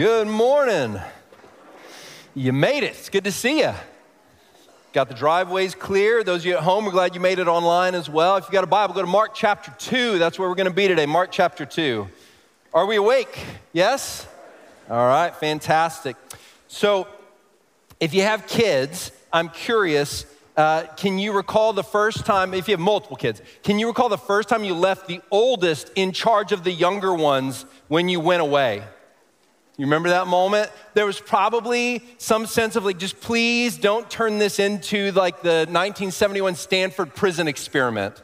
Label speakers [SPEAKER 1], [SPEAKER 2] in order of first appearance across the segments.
[SPEAKER 1] Good morning. You made it. It's good to see you. Got the driveways clear. Those of you at home, we're glad you made it online as well. If you got a Bible, go to Mark chapter 2. That's where we're going to be today. Mark chapter 2. Are we awake? Yes? All right, fantastic. So, if you have kids, I'm curious uh, can you recall the first time, if you have multiple kids, can you recall the first time you left the oldest in charge of the younger ones when you went away? You remember that moment? There was probably some sense of like, just please don't turn this into like the 1971 Stanford prison experiment.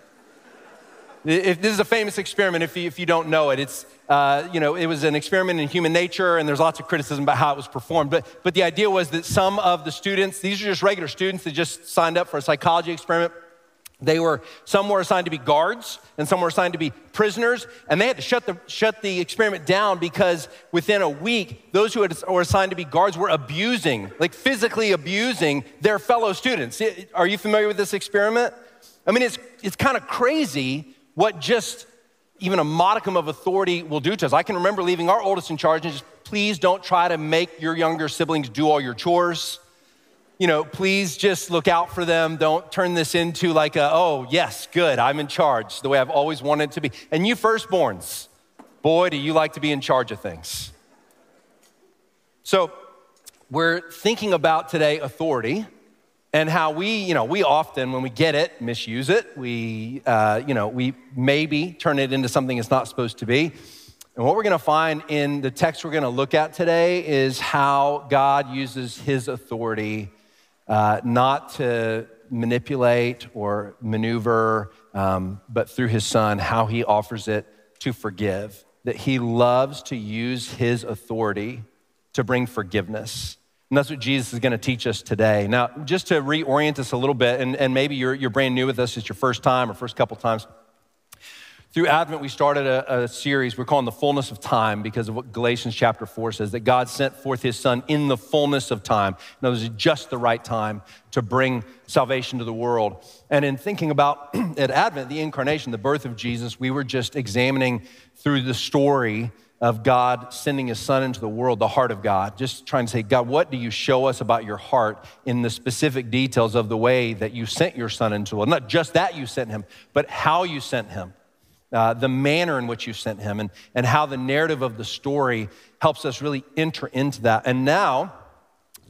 [SPEAKER 1] If, this is a famous experiment if you, if you don't know it. It's, uh, you know, it was an experiment in human nature, and there's lots of criticism about how it was performed. But, but the idea was that some of the students, these are just regular students that just signed up for a psychology experiment, they were, some were assigned to be guards and some were assigned to be prisoners, and they had to shut the, shut the experiment down because within a week, those who had, were assigned to be guards were abusing, like physically abusing their fellow students. Are you familiar with this experiment? I mean, it's, it's kind of crazy what just even a modicum of authority will do to us. I can remember leaving our oldest in charge and just, please don't try to make your younger siblings do all your chores you know, please just look out for them. Don't turn this into like a, oh, yes, good, I'm in charge, the way I've always wanted to be. And you firstborns, boy, do you like to be in charge of things. So, we're thinking about today authority and how we, you know, we often, when we get it, misuse it. We, uh, you know, we maybe turn it into something it's not supposed to be. And what we're going to find in the text we're going to look at today is how God uses his authority uh, not to manipulate or maneuver, um, but through his son, how he offers it to forgive. That he loves to use his authority to bring forgiveness. And that's what Jesus is going to teach us today. Now, just to reorient us a little bit, and, and maybe you're, you're brand new with us, it's your first time or first couple times. Through Advent, we started a, a, series we're calling The Fullness of Time because of what Galatians chapter 4 says that God sent forth his Son in the fullness of time. In other words, just the right time to bring salvation to the world. And in thinking about at Advent, the incarnation, the birth of Jesus, we were just examining through the story of God sending his Son into the world, the heart of God, just trying to say, God, what do you show us about your heart in the specific details of the way that you sent your Son into the world? Not just that you sent him, but how you sent him uh, the manner in which you sent him, and, and how the narrative of the story helps us really enter into that. And now,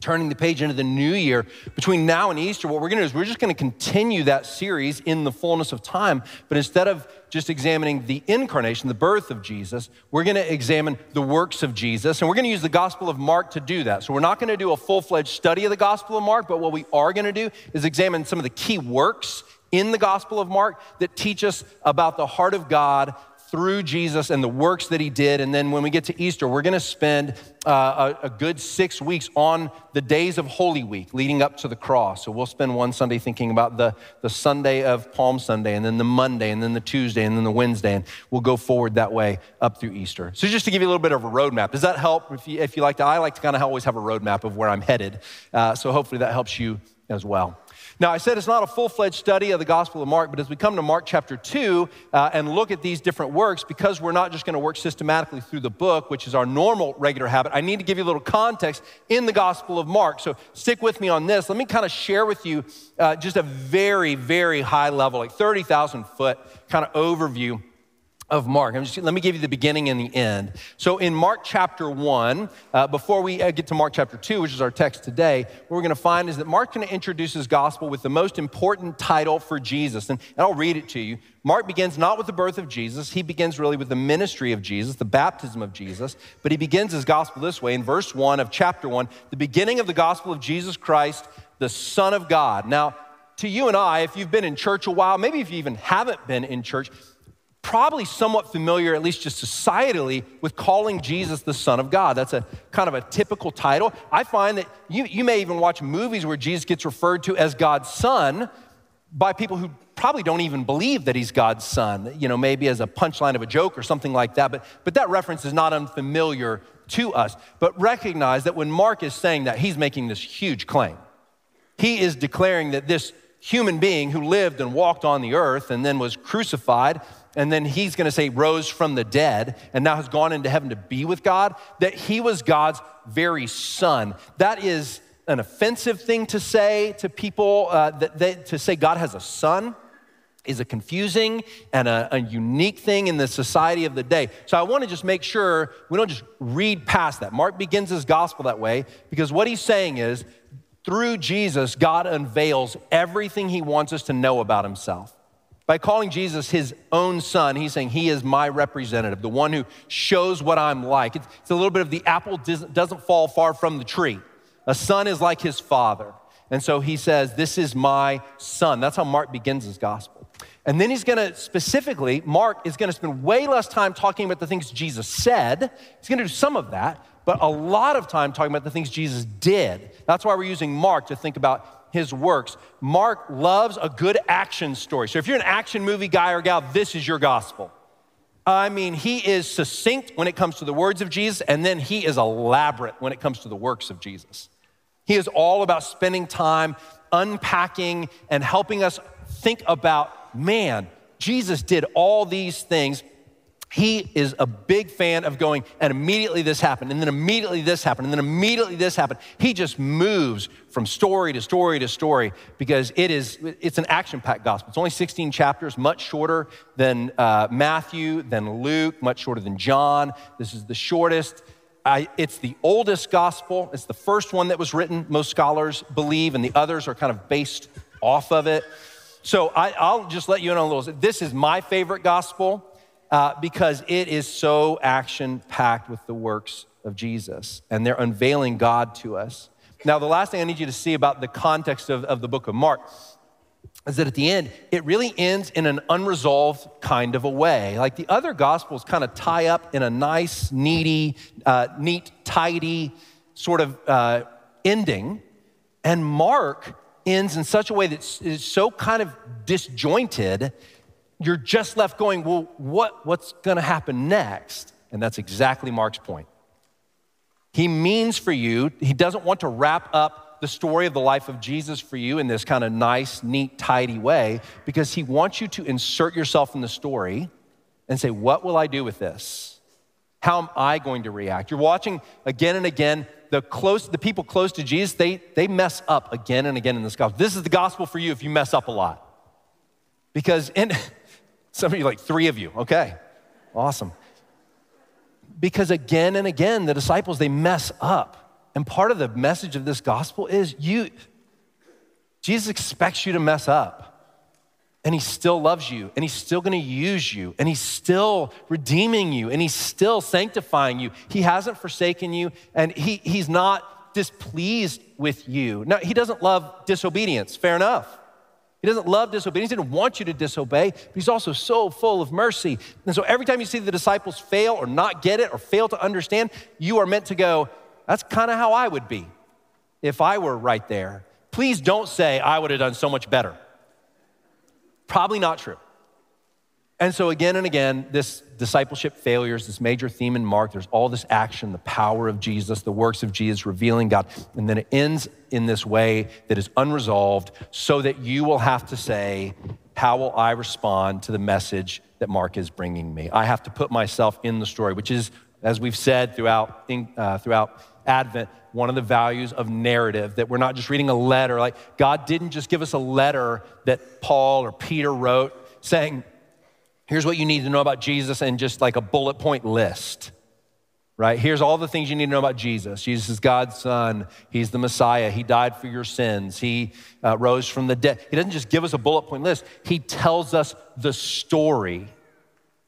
[SPEAKER 1] turning the page into the new year, between now and Easter, what we're to do is we're just to continue that series in the fullness of time. But instead of just examining the incarnation, the birth of Jesus, we're to examine the works of Jesus. And we're to use the Gospel of Mark to do that. So we're not to do a full fledged study of the Gospel of Mark, but what we are to do is examine some of the key works in the Gospel of Mark that teach us about the heart of God through Jesus and the works that he did. And then when we get to Easter, we're going to spend uh, a, a, good six weeks on the days of Holy Week leading up to the cross. So we'll spend one Sunday thinking about the, the Sunday of Palm Sunday, and then the Monday, and then the Tuesday, and then the Wednesday. And we'll go forward that way up through Easter. So just to give you a little bit of a roadmap, does that help? If you, if you like to, I like to kind of always have a roadmap of where I'm headed. Uh, so hopefully that helps you as well. Now, I said it's not a full fledged study of the Gospel of Mark, but as we come to Mark chapter 2 uh, and look at these different works, because we're not just going to work systematically through the book, which is our normal regular habit, I need to give you a little context in the Gospel of Mark. So stick with me on this. Let me kind of share with you uh, just a very, very high level, like 30,000 foot kind of overview of Mark. Just, let me give you the beginning and the end. So, in Mark chapter 1, uh, before we uh, get to Mark chapter 2, which is our text today, what we're going to find is that Mark going to introduce his gospel with the most important title for Jesus. And, and I'll read it to you. Mark begins not with the birth of Jesus, he begins really with the ministry of Jesus, the baptism of Jesus. But he begins his gospel this way in verse 1 of chapter 1, the beginning of the gospel of Jesus Christ, the Son of God. Now, to you and I, if you've been in church a while, maybe if you even haven't been in church, probably somewhat familiar, at least just societally, with calling Jesus the Son of God. That's a kind of a typical title. I find that you, you may even watch movies where Jesus gets referred to as God's Son by people who probably don't even believe that he's God's son, you know, maybe as a punchline of a joke or something like that. But, but that reference is not unfamiliar to us. But recognize that when Mark is saying that, he's making this huge claim. He is declaring that this human being who lived and walked on the earth and then was crucified and then he's going to say rose from the dead and now has gone into heaven to be with God, that he was God's very son. That is an offensive thing to say to people, uh, that to say God has a son is a confusing and a, a, unique thing in the society of the day. So I want to just make sure we don't just read past that. Mark begins his gospel that way because what he's saying is through Jesus, God unveils everything he wants us to know about himself. By calling Jesus his own son, he's saying he is my representative, the one who shows what I'm like. It's, it's a little bit of the apple doesn't fall far from the tree. A son is like his father. And so he says, This is my son. That's how Mark begins his gospel. And then he's gonna specifically, Mark is gonna spend way less time talking about the things Jesus said. He's gonna do some of that, but a lot of time talking about the things Jesus did. That's why we're using Mark to think about his works. Mark loves a good action story. So if you're an action movie guy or gal, this is your gospel. I mean, he is succinct when it comes to the words of Jesus, and then he is elaborate when it comes to the works of Jesus. He is all about spending time unpacking and helping us think about man, Jesus did all these things he is a big fan of going, and immediately this happened, and then immediately this happened, and then immediately this happened. He just moves from story to story to story because it is, it's an action-packed gospel. It's only 16 chapters, much shorter than uh, Matthew, than Luke, much shorter than John. This is the shortest. I, it's the oldest gospel. It's the first one that was written, most scholars believe, and the others are kind of based off of it. So I, will just let you in on a little. This is my favorite gospel uh, because it is so action packed with the works of Jesus, and they're unveiling God to us. Now, the last thing I need you to see about the context of, of the book of Mark is that at the end, it really ends in an unresolved kind of a way. Like the other gospels kind of tie up in a nice, needy, uh, neat, tidy sort of uh, ending. And Mark ends in such a way that is so kind of disjointed you're just left going, well, what, what's going to happen next? And that's exactly Mark's point. He means for you, he doesn't want to wrap up the story of the life of Jesus for you in this kind of nice, neat, tidy way because he wants you to insert yourself in the story and say, what will I do with this? How am I going to react? You're watching again and again the close the people close to Jesus, they they mess up again and again in this gospel. This is the gospel for you if you mess up a lot. Because in some of you, like three of you. Okay, awesome. Because again and again, the disciples, they mess up. And part of the message of this gospel is you, Jesus expects you to mess up. And he still loves you, and he's still gonna use you, and he's still redeeming you, and he's still sanctifying you. He hasn't forsaken you, and he, he's not displeased with you. No, he doesn't love disobedience, fair enough. He doesn't love disobedience. He didn't want you to disobey, but he's also so full of mercy. And so every time you see the disciples fail or not get it or fail to understand, you are meant to go, that's kind of how I would be if I were right there. Please don't say, I would have done so much better. Probably not true. And so, again and again, this discipleship failures, this major theme in Mark, there's all this action, the power of Jesus, the works of Jesus revealing God. And then it ends in this way that is unresolved, so that you will have to say, How will I respond to the message that Mark is bringing me? I have to put myself in the story, which is, as we've said throughout, uh, throughout Advent, one of the values of narrative, that we're not just reading a letter. Like, God didn't just give us a letter that Paul or Peter wrote saying, Here's what you need to know about Jesus and just like a bullet point list, right? Here's all the things you need to know about Jesus. Jesus is God's son. He's the Messiah. He died for your sins. He uh, rose from the dead. He doesn't just give us a bullet point list, He tells us the story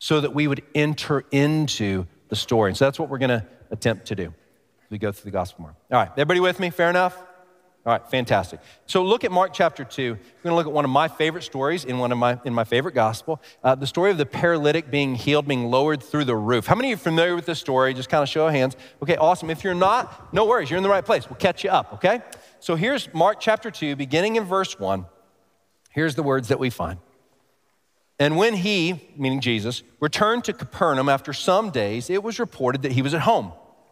[SPEAKER 1] so that we would enter into the story. And so that's what we're going to attempt to do as we go through the gospel more. All right, everybody with me? Fair enough? All right, fantastic. So look at Mark chapter 2. We're going to look at one of my favorite stories in one of my in my favorite gospel, uh, the story of the paralytic being healed, being lowered through the roof. How many of you are familiar with this story? Just kind of show of hands. Okay, awesome. If you're not, no worries. You're in the right place. We'll catch you up, okay? So here's Mark chapter 2, beginning in verse 1. Here's the words that we find. And when he, meaning Jesus, returned to Capernaum after some days, it was reported that he was at home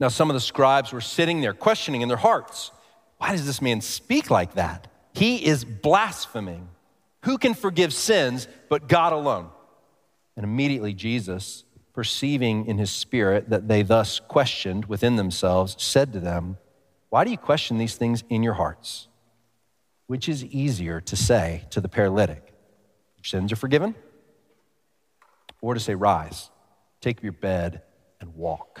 [SPEAKER 1] Now, some of the scribes were sitting there questioning in their hearts, Why does this man speak like that? He is blaspheming. Who can forgive sins but God alone? And immediately Jesus perceiving in his spirit that they thus questioned within themselves, said to them, Why do you question these things in your hearts? Which is easier to say to the paralytic, Your sins are forgiven? Or to say, Rise, take up your bed, and walk.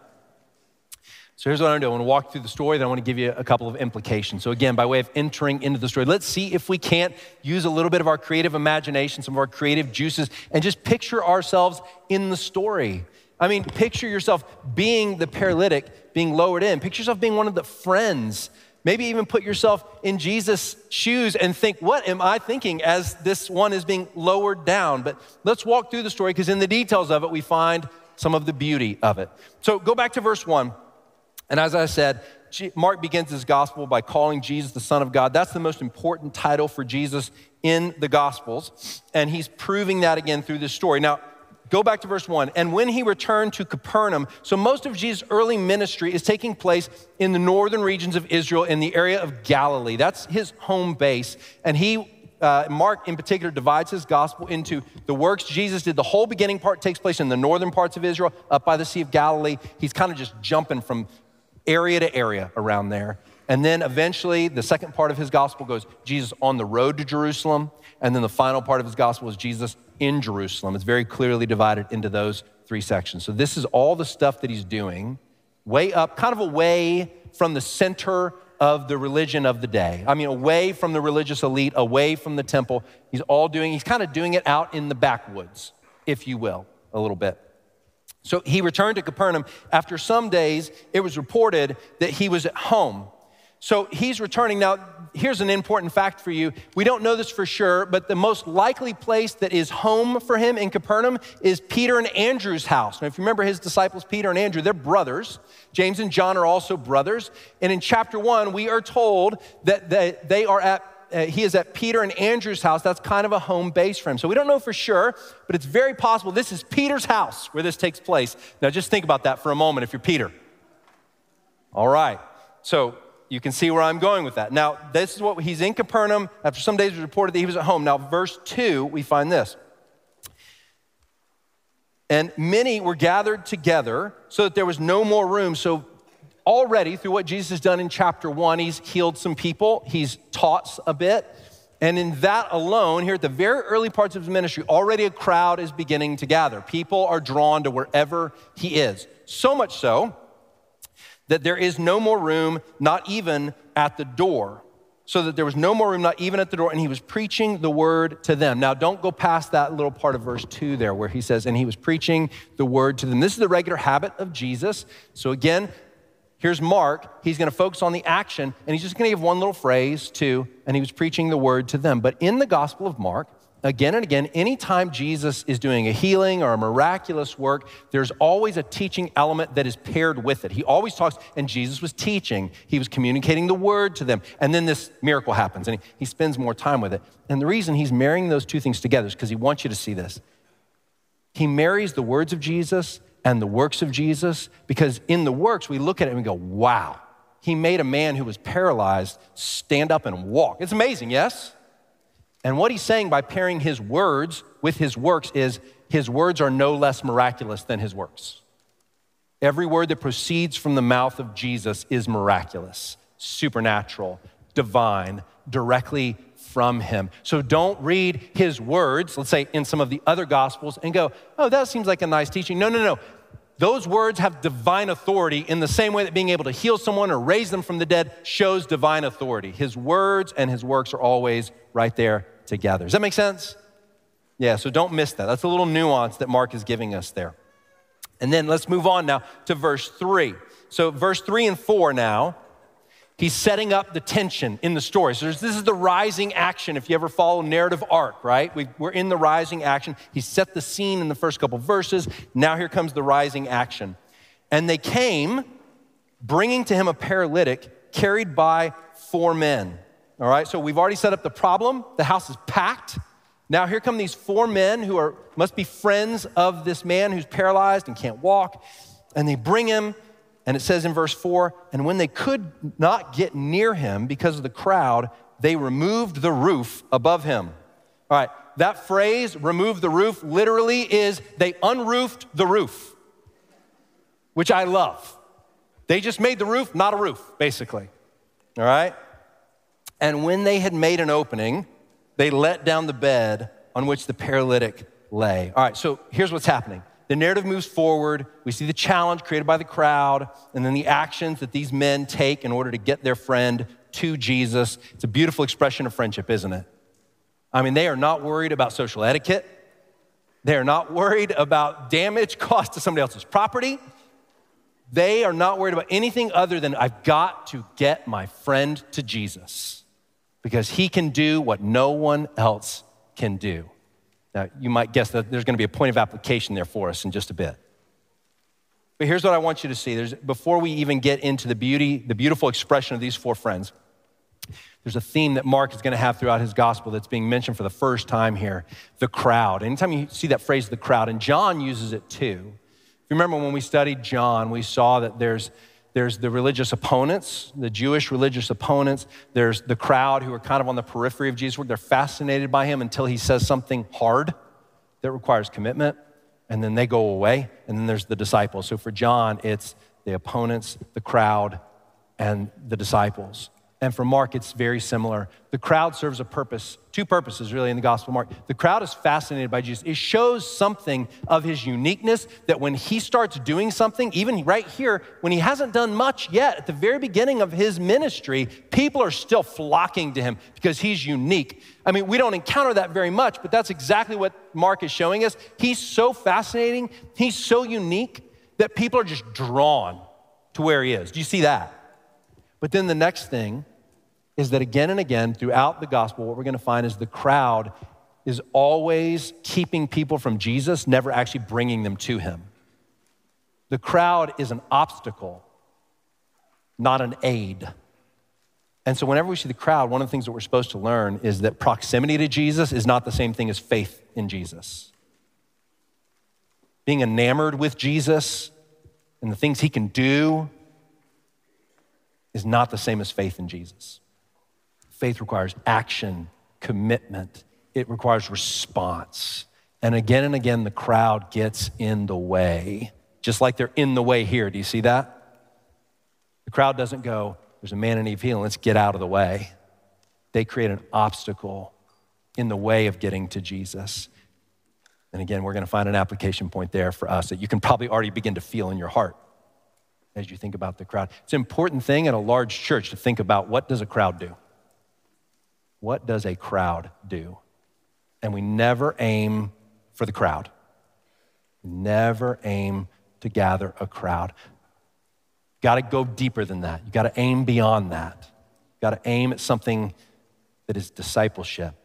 [SPEAKER 1] So here's what I'm to do. I want to walk through the story, then I want to give you a couple of implications. So, again, by way of entering into the story, let's see if we can't use a little bit of our creative imagination, some of our creative juices, and just picture ourselves in the story. I mean, picture yourself being the paralytic, being lowered in. Picture yourself being one of the friends. Maybe even put yourself in Jesus' shoes and think, what am I thinking as this one is being lowered down? But let's walk through the story because in the details of it, we find some of the beauty of it. So go back to verse one. And as I said, Mark begins his gospel by calling Jesus the Son of God. That's the most important title for Jesus in the Gospels. And he's proving that again through this story. Now, go back to verse 1. And when he returned to Capernaum, so most of Jesus' early ministry is taking place in the northern regions of Israel in the area of Galilee. That's his home base. And he uh, Mark in particular divides his gospel into the works Jesus did. The whole beginning part takes place in the northern parts of Israel, up by the Sea of Galilee. He's kind of just jumping from area to area around there. And then eventually, the second part of his gospel goes Jesus on the road to Jerusalem. And then the final part of his gospel is Jesus in Jerusalem. It's very clearly divided into those three sections. So, this is all the stuff that he's doing way up, kind of away from the center of the religion of the day. I mean, away from the religious elite, away from the temple. He's all doing, he's kind of doing it out in the backwoods, if you will, a little bit. So he returned to Capernaum. After some days, it was reported that he was at home. So he's returning. Now, here's an important fact for you. We don't know this for sure, but the most likely place that is home for him in Capernaum is Peter and Andrew's house. Now, if you remember his disciples, Peter and Andrew, they're brothers. James and John are also brothers. And in chapter one, we are told that they are at uh, he is at Peter and Andrew's house. That's kind of a home base for him. So we don't know for sure, but it's very possible this is Peter's house where this takes place. Now just think about that for a moment if you're Peter. All right. So you can see where I'm going with that. Now, this is what he's in Capernaum. After some days, it was reported that he was at home. Now, verse 2, we find this. And many were gathered together so that there was no more room. So already, through what Jesus has done in chapter one, he's healed some people, he's taught a bit. And in that alone, here at the very early parts of his ministry, already a crowd is beginning to gather. People are drawn to wherever he is. So much so that there is no more room, not even at the door. So that there was no more room, not even at the door, and he was preaching the word to them. Now, don't go past that little part of verse 2 there where he says, and he was preaching the word to them. This is the regular habit of Jesus. So, again, Here's Mark. He's going to focus on the action, and he's just going to give one little phrase to, and he was preaching the word to them. But in the Gospel of Mark, again and again, anytime Jesus is doing a healing or a miraculous work, there's always a teaching element that is paired with it. He always talks, and Jesus was teaching, he was communicating the word to them, and then this miracle happens, and he, he spends more time with it. And the reason he's marrying those two things together is because he wants you to see this. He marries the words of Jesus and the works of Jesus because in the works we look at it and we go, wow, he made a man who was paralyzed stand up and walk. It's amazing, yes? And what he's saying by pairing his words with his works is his words are no less miraculous than his works. Every word that proceeds from the mouth of Jesus is miraculous, supernatural, divine, directly from him. So don't read his words, let's say in some of the other gospels, and go, oh, that seems like a nice teaching. No, no, no. those words have divine authority in the same way that being able to heal someone or raise them from the dead shows divine authority. His words and his works are always right there together. Does that make sense? Yeah, so don't miss that. That's a little nuance that Mark is giving us there. And then let's move on now to verse three. So, verse three and four now, he's setting up the tension in the story. So, this is the rising action. If you ever follow narrative arc, right? We, are in the rising action. He set the scene in the first couple verses. Now, here comes the rising action. And they came, bringing to him a paralytic carried by four men. All right, so we've already set up the problem. The house is packed. Now, here come these four men who are, must be friends of this man who's paralyzed and can't walk. And they bring him, and it says in verse 4 and when they could not get near him because of the crowd, they removed the roof above him. All right, that phrase, remove the roof, literally is they unroofed the roof, which I love. They just made the roof not a roof, basically. All right? And when they had made an opening, they let down the bed on which the paralytic lay. All right, so here's what's happening. The narrative moves forward. We see the challenge created by the crowd, and then the actions that these men take in order to get their friend to Jesus. It's a beautiful expression of friendship, isn't it? I mean, they are not worried about social etiquette. They are not worried about damage caused to somebody else's property. They are not worried about anything other than I've got to get my friend to Jesus because he can do what no one else can do. Now, you might guess that there's going to be a point of application there for us in just a bit. But here's what I want you to see. There's, before we even get into the beauty, the beautiful expression of these four friends, there's a theme that Mark is going to have throughout his gospel that's being mentioned for the first time here the crowd. Anytime you see that phrase, the crowd, and John uses it too. If you remember when we studied John, we saw that there's there's the religious opponents, the Jewish religious opponents. There's the crowd who are kind of on the periphery of Jesus' work. They're fascinated by him until he says something hard that requires commitment, and then they go away. And then there's the disciples. So for John, it's the opponents, the crowd, and the disciples. And for Mark, it's very similar. The crowd serves a purpose, two purposes really in the Gospel Mark. The crowd is fascinated by Jesus. It shows something of his uniqueness that when he starts doing something, even right here, when he hasn't done much yet, at the very beginning of his ministry, people are still flocking to him because he's unique. I mean, we don't encounter that very much, but that's exactly what Mark is showing us. He's so fascinating, he's so unique that people are just drawn to where he is. Do you see that? But then the next thing is that again and again throughout the gospel, what we're going to find is the crowd is always keeping people from Jesus, never actually bringing them to him. The crowd is an obstacle, not an aid. And so, whenever we see the crowd, one of the things that we're supposed to learn is that proximity to Jesus is not the same thing as faith in Jesus. Being enamored with Jesus and the things he can do is not the same as faith in Jesus. Faith requires action, commitment, it requires response. And again and again, the crowd gets in the way, just like they're in the way here. Do you see that? The crowd doesn't go, there's a man in need of healing, let's get out of the way. They create an obstacle in the way of getting to Jesus. And again, we're going to find an application point there for us that you can probably already begin to feel in your heart as you think about the crowd. It's an important thing in a large church to think about what does a crowd do? What does a crowd do? And we never aim for the crowd. Never aim to gather a crowd. Got to go deeper than that. You got to aim beyond that. Got to aim at something that is discipleship,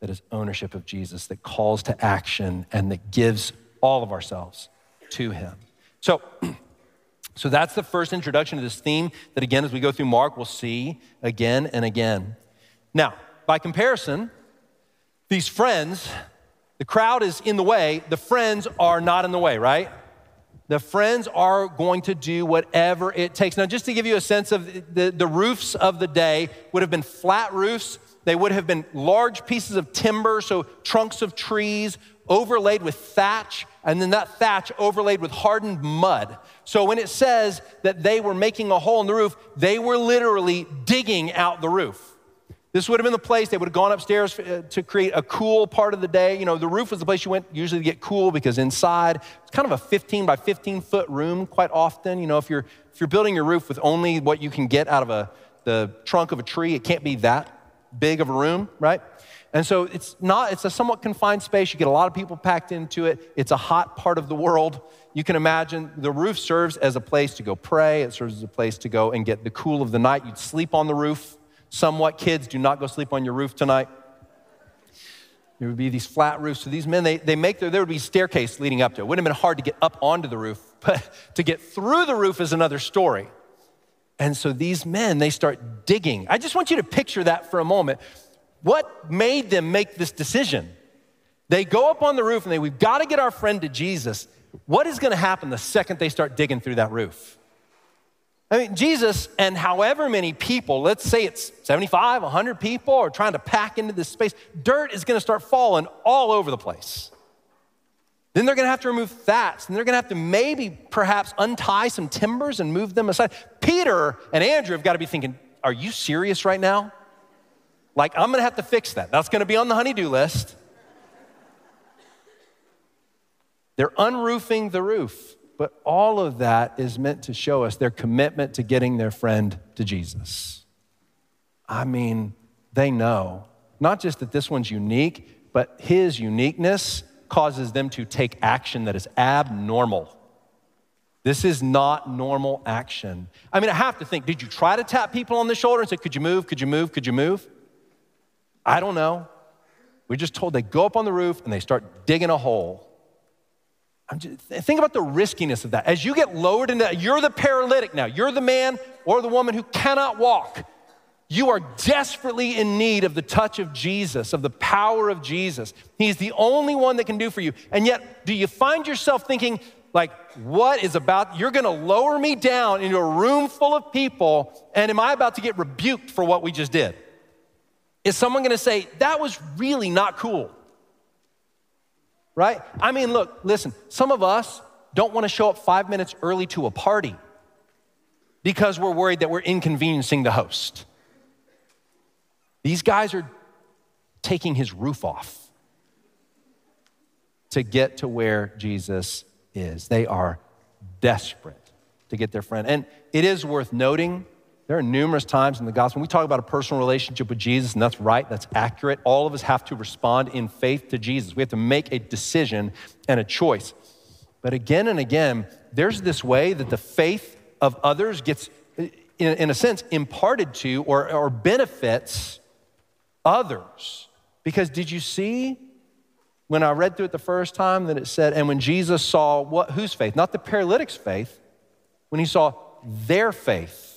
[SPEAKER 1] that is ownership of Jesus, that calls to action and that gives all of ourselves to Him. So, so that's the first introduction to this theme that, again, as we go through Mark, we'll see again and again. Now, by comparison, these friends, the crowd is in the way, the friends are not in the way, right? The friends are going to do whatever it takes. Now, just to give you a sense of the, the roofs of the day would have been flat roofs. They would have been large pieces of timber, so trunks of trees overlaid with thatch, and then that thatch overlaid with hardened mud. So when it says that they were making a hole in the roof, they were literally digging out the roof. This would have been the place they would have gone upstairs uh, to create a cool part of the day. You know, the roof was the place you went usually to get cool because inside it's kind of a 15 by 15 foot room quite often. You know, if you're if you're building your roof with only what you can get out of a the trunk of a tree, it can't be that big of a room, right? And so it's not it's a somewhat confined space. You get a lot of people packed into it. It's a hot part of the world. You can imagine the roof serves as a place to go pray. It serves as a place to go and get the cool of the night. You'd sleep on the roof somewhat. Kids, do not go sleep on your roof tonight. There would be these flat roofs. So these men, they, they make their, there would be staircase leading up to it. It wouldn't have been hard to get up onto the roof, but to get through the roof is another story. And so these men, they start digging. I just want you to picture that for a moment. What made them make this decision? They go up on the roof and they, we've got to get our friend to Jesus. What is going to happen the second they start digging through that roof? I mean, Jesus and however many people, let's say it's 75, 100 people, are trying to pack into this space, dirt is going to start falling all over the place. Then they're going to have to remove thatch, and they're going to have to maybe perhaps untie some timbers and move them aside. Peter and Andrew have got to be thinking, Are you serious right now? Like, I'm going to have to fix that. That's going to be on the honeydew list. They're unroofing the roof. But all of that is meant to show us their commitment to getting their friend to Jesus. I mean, they know not just that this one's unique, but his uniqueness causes them to take action that is abnormal. This is not normal action. I mean, I have to think did you try to tap people on the shoulder and say, could you move? Could you move? Could you move? I don't know. We're just told they go up on the roof and they start digging a hole. Just, think about the riskiness of that. As you get lowered into that, you're the paralytic now. You're the man or the woman who cannot walk. You are desperately in need of the touch of Jesus, of the power of Jesus. He's the only one that can do for you. And yet, do you find yourself thinking, like, what is about, you're gonna lower me down into a room full of people, and am I about to get rebuked for what we just did? Is someone gonna say, that was really not cool? Right? I mean, look, listen, some of us don't want to show up five minutes early to a party because we're worried that we're inconveniencing the host. These guys are taking his roof off to get to where Jesus is. They are desperate to get their friend. And it is worth noting there are numerous times in the gospel we talk about a personal relationship with Jesus, and that's right, that's accurate. All of us have to respond in faith to Jesus. We have to make a decision and a choice. But again and again, there's this way that the faith of others gets, in, in a sense, imparted to or, or benefits others. Because did you see when I read through it the first time that it said, and when Jesus saw what, whose faith? Not the paralytic's faith, when he saw their faith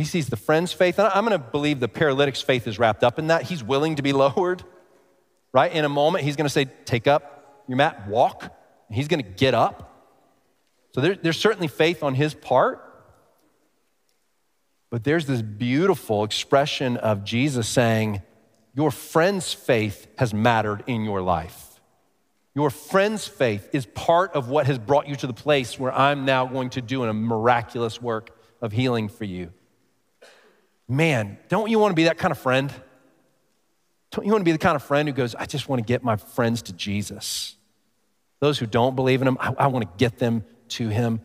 [SPEAKER 1] he sees the friend's faith. And I'm going to believe the paralytic's faith is wrapped up in that. He's willing to be lowered, right? In a moment, he's going to say, Take up your mat, walk. he's going to get up. So there, there's certainly faith on his part. But there's this beautiful expression of Jesus saying, Your friend's faith has mattered in your life. Your friend's faith is part of what has brought you to the place where I'm now going to do a miraculous work of healing for you. Man, don't you want to be that kind of friend? Don't you want to be the kind of friend who goes, I just want to get my friends to Jesus? Those who don't believe in him, I, I want to get them to him.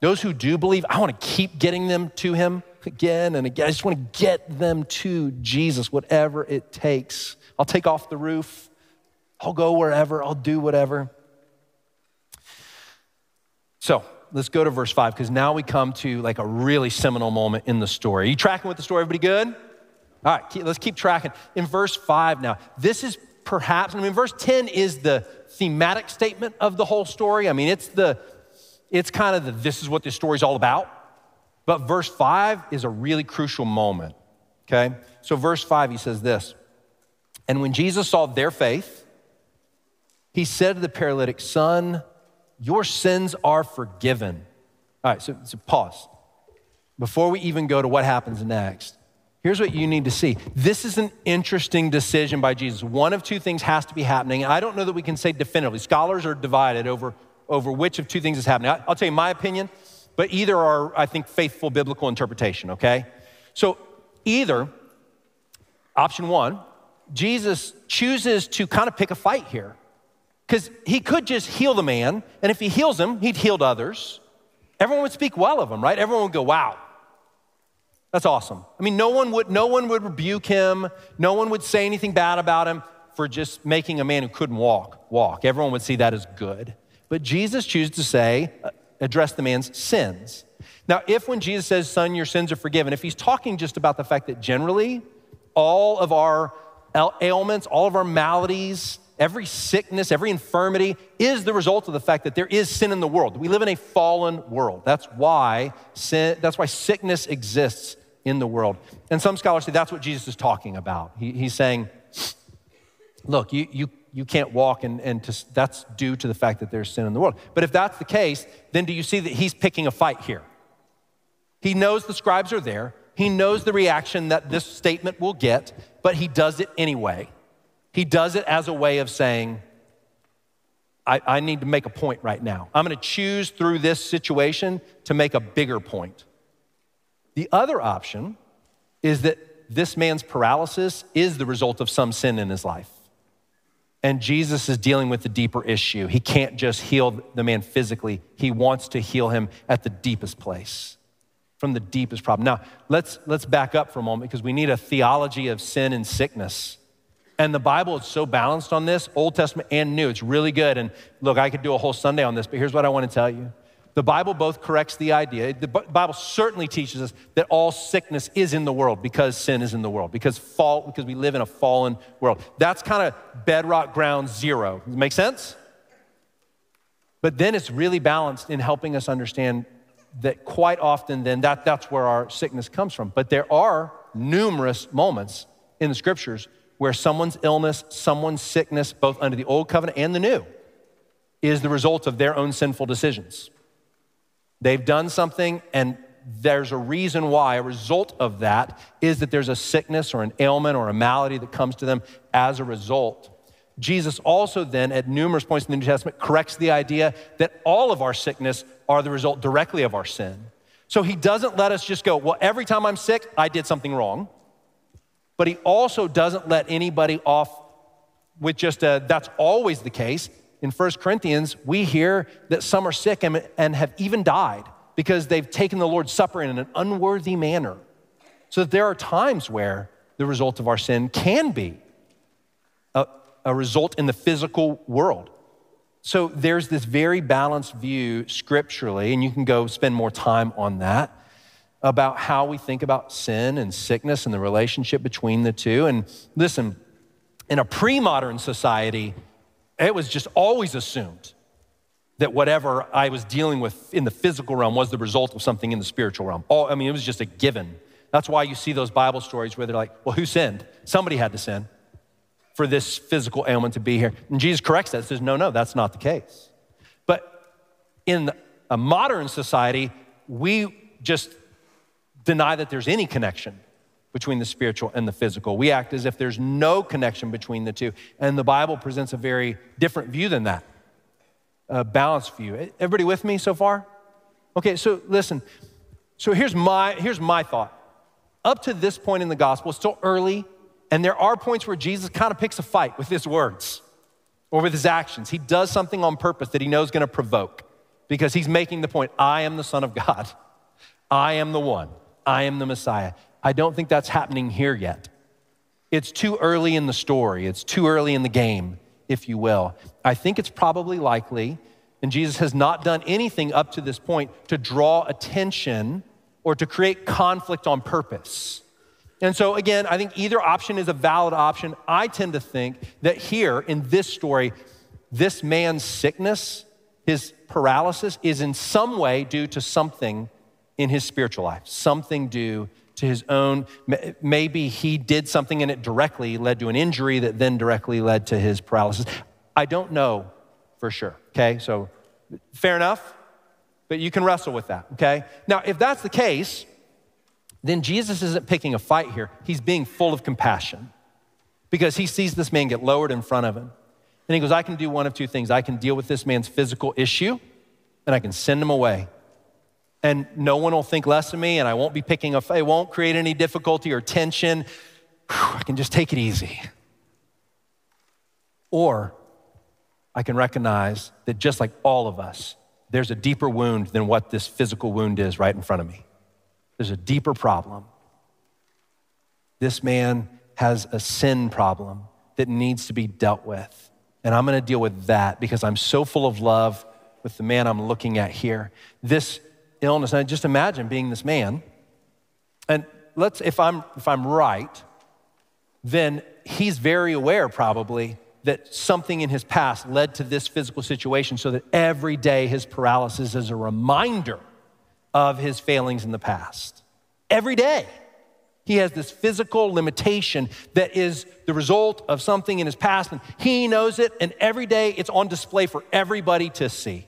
[SPEAKER 1] Those who do believe, I want to keep getting them to him again and again. I just want to get them to Jesus, whatever it takes. I'll take off the roof. I'll go wherever. I'll do whatever. So, let's go to verse 5 because now we come to like a really seminal moment in the story. Are you tracking with the story? Everybody good? All right, keep, let's keep tracking. In verse 5 now, this is perhaps, I mean, verse 10 is the thematic statement of the whole story. I mean, it's the, it's kind of the, this is what this story's all about. But verse 5 is a really crucial moment, okay? So, verse 5, he says this And when Jesus saw their faith, he said to the paralytic, Son, your sins are forgiven. All right, so, so pause. Before we even go to what happens next, here's what you need to see. This is an interesting decision by Jesus. One of two things has to be happening. I don't know that we can say definitively. Scholars are divided over, over which of two things is happening. I'll tell you my opinion, but either are, I think, faithful biblical interpretation, okay? So either Option one, Jesus chooses to kind of pick a fight here. Because he could just heal the man, and if he heals him, he'd healed others. Everyone would speak well of him, right? Everyone would go, wow, that's awesome. I mean, no one would, no one would rebuke him, no one would say anything bad about him for just making a man who couldn't walk walk. Everyone would see that as good. But Jesus chooses to say, uh, address the man's sins. Now, if when Jesus says, Son, your sins are forgiven, if he's talking just about the fact that generally all of our ailments, all of our maladies, every sickness, every infirmity is the result of the fact that there is sin in the world. We live in a fallen world. That's why sin, that's why sickness exists in the world. And some scholars say that's what Jesus is talking about. He, he's saying, look, you, you, you can't walk, and, and to, that's due to the fact that there's sin in the world. But if that's the case, then do you see that he's picking a fight here? He knows the scribes are there, he knows the reaction that this statement will get, but he does it anyway. He does it as a way of saying, I, I need to make a point right now. I'm going to choose through this situation to make a bigger point. The other option is that this man's paralysis is the result of some sin in his life. And Jesus is dealing with the deeper issue. He can't just heal the man physically, he wants to heal him at the deepest place, from the deepest problem. Now, let's, let's back up for a moment because we need a theology of sin and sickness. And the Bible is so balanced on this, Old Testament and New. It's really good. And look, I could do a whole Sunday on this, but here's what I want to tell you the Bible both corrects the idea. The Bible certainly teaches us that all sickness is in the world because sin is in the world, because fall, because we live in a fallen world. That's kind of bedrock ground zero. Make sense? But then it's really balanced in helping us understand that quite often then that, that's where our sickness comes from. But there are numerous moments in the scriptures where someone's illness, someone's sickness, both under the old covenant and the new, is the result of their own sinful decisions. They've done something, and there's a reason why. A result of that is that there's a sickness or an ailment or a malady that comes to them as a result. Jesus also, then, at numerous points in the New Testament, corrects the idea that all of our sickness are the result directly of our sin. So he doesn't let us just go, well, every time I'm sick, I did something wrong. But he also doesn't let anybody off with just a, that's always the case in 1 Corinthians, we hear that some are sick and, and have even died because they've taken the Lord's Supper in an unworthy manner. So that there are times where the result of our sin can be a, a result in the physical world. So there's this very balanced view scripturally, and you can go spend more time on that about how we think about sin and sickness and the relationship between the two. And listen, in a pre modern society, it was just always assumed that whatever I was dealing with in the physical realm was the result of something in the spiritual realm. All, I mean, it was just a given. That's why you see those Bible stories where they're like, well, who sinned? Somebody had to sin for this physical ailment to be here. And Jesus corrects that, says, no, no, that's not the case. But in a modern society, we just deny that there's any connection between the spiritual and the physical. We act as if there's no connection between the two. And the Bible presents a very different view than that, a balanced view. Everybody with me so far? Okay, so listen. So here's my, here's my thought. Up to this point in the gospel, it's still early, and there are points where Jesus kind of picks a fight with his words or with his actions. He does something on purpose that he knows is going to provoke because he's making the point I am the Son of God. I am the one. I am the Messiah. I don't think that's happening here yet. It's too early in the story, it's too early in the game, if you will. I think it's probably likely, and Jesus has not done anything up to this point to draw attention or to create conflict on purpose. And so, again, I think either option is a valid option. I tend to think that here in this story, this man's sickness, his paralysis, is in some way due to something in his spiritual life, something due to his own. Maybe he did something and it directly led to an injury that then directly led to his paralysis. I don't know for sure, okay? So fair enough, but you can wrestle with that, okay? Now, if that's the case, then Jesus isn't picking a fight here. He's being full of compassion because he sees this man get lowered in front of him. And he goes, I can do one of two things. I can deal with this man's physical issue and I can send him away and no one will think less of me, and I won't be picking a, it won't create any difficulty or tension. I can just take it easy. Or I can recognize that just like all of us, there's a deeper wound than what this physical wound is right in front of me. There's a deeper problem. This man has a sin problem that needs to be dealt with. And I'm going to deal with that because I'm so full of love with the man I'm looking at here. This illness, and just imagine being this man. And let's, if I'm, if I'm right, then he's very aware probably that something in his past led to this physical situation so that every day his paralysis is a reminder of his failings in the past. Every day. He has this physical limitation that is the result of something in his past, and he knows it, and every day it's on display for everybody to see.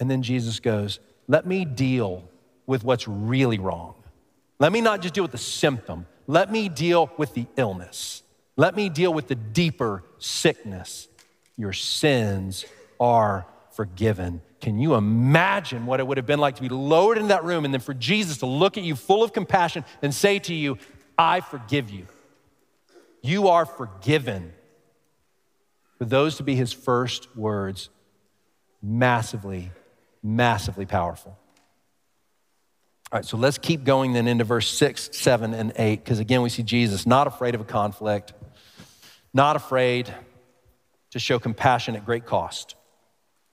[SPEAKER 1] And then Jesus goes, Let me deal with what's really wrong. Let me not just deal with the symptom, let me deal with the illness. Let me deal with the deeper sickness. Your sins are forgiven. Can you imagine what it would have been like to be lowered in that room and then for Jesus to look at you full of compassion and say to you, I forgive you? You are forgiven. For those to be his first words, massively, massively powerful. All right, so let's keep going then into verse six, seven, and eight, because again, we see Jesus not afraid of a conflict, not afraid to show compassion at great cost.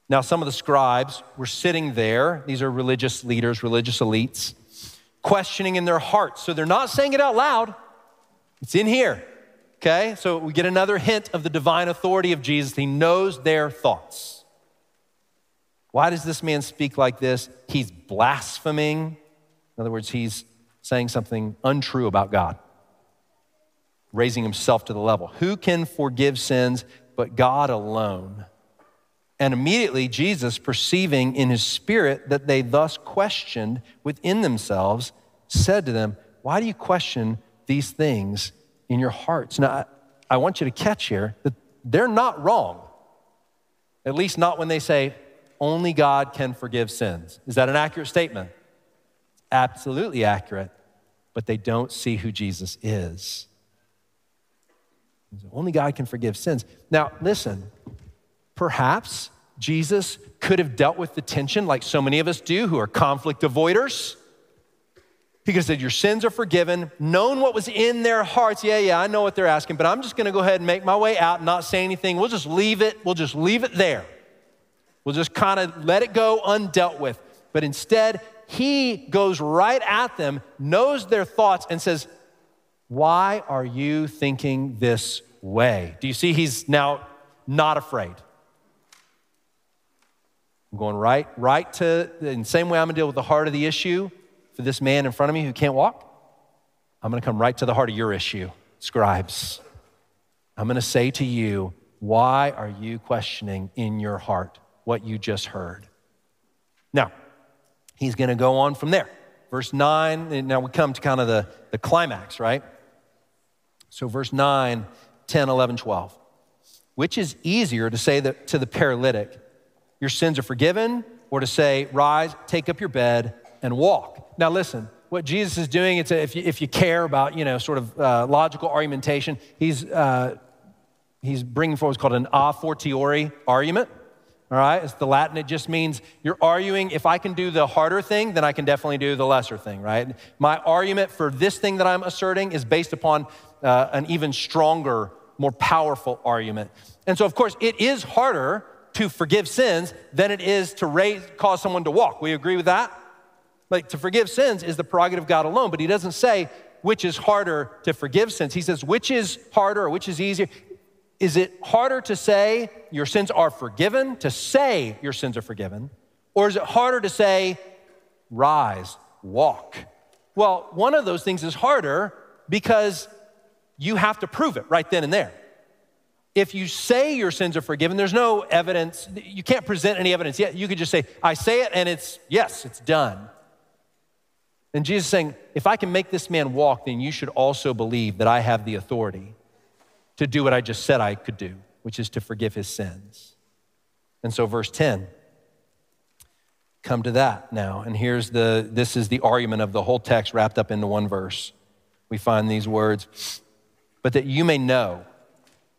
[SPEAKER 1] Now, some of the scribes were sitting there. These are religious leaders, religious elites, questioning in their hearts. So they're not saying it out loud, it's in here. Okay? So we get another hint of the divine authority of Jesus. He knows their thoughts. Why does this man speak like this? He's blaspheming. In other words, he's saying something untrue about God raising himself to the level. Who can forgive sins but God alone? And immediately, Jesus, perceiving in his spirit that they thus questioned within themselves, said to them, Why do you question these things in your hearts? Now, I, want you to catch here that they're not wrong, at least not when they say, Only God can forgive sins. Is that an accurate statement? Absolutely accurate, but they don't see who Jesus is. Only God can forgive sins. Now, listen, perhaps Jesus could have dealt with the tension like so many of us do who are conflict avoiders. He could have said, Your sins are forgiven, known what was in their hearts. Yeah, yeah, I know what they're asking, but I'm just gonna go ahead and make my way out and not say anything. We'll just leave it, we'll just leave it there. We'll just kind of let it go undealt with. But instead, he goes right at them, knows their thoughts, and says, Why are you thinking this way. Do you see he's now not afraid? I'm going right, right to in the same way I'm gonna deal with the heart of the issue for this man in front of me who can't walk. I'm gonna come right to the heart of your issue, scribes. I'm gonna say to you, why are you questioning in your heart what you just heard? Now, he's gonna go on from there. Verse 9, and now we come to kind of the, the climax, right? So, verse 9 10, 11, 12. Which is easier to say that to the paralytic, your sins are forgiven, or to say, rise, take up your bed, and walk? Now, listen, what Jesus is doing, it's a, if, you, if you care about, you know, sort of uh, logical argumentation, he's, uh, he's bringing forward what's called an a fortiori argument. All right, it's the Latin. It just means you're arguing if I can do the harder thing, then I can definitely do the lesser thing, right? My argument for this thing that I'm asserting is based upon uh, an even stronger, more powerful argument. And so, of course, it is harder to forgive sins than it is to raise, cause someone to walk. We agree with that? Like to forgive sins is the prerogative of God alone, but he doesn't say which is harder to forgive sins. He says which is harder or which is easier. Is it harder to say your sins are forgiven, to say your sins are forgiven? Or is it harder to say, rise, walk? Well, one of those things is harder because you have to prove it right then and there. If you say your sins are forgiven, there's no evidence. You can't present any evidence yet. You could just say, I say it and it's, yes, it's done. And Jesus saying, if I can make this man walk, then you should also believe that I have the authority to do what I just said I could do, which is to forgive his sins. And so, verse 10, come to that now. And here's the, this is the argument of the whole text wrapped up into one verse. we find these words, but that you may know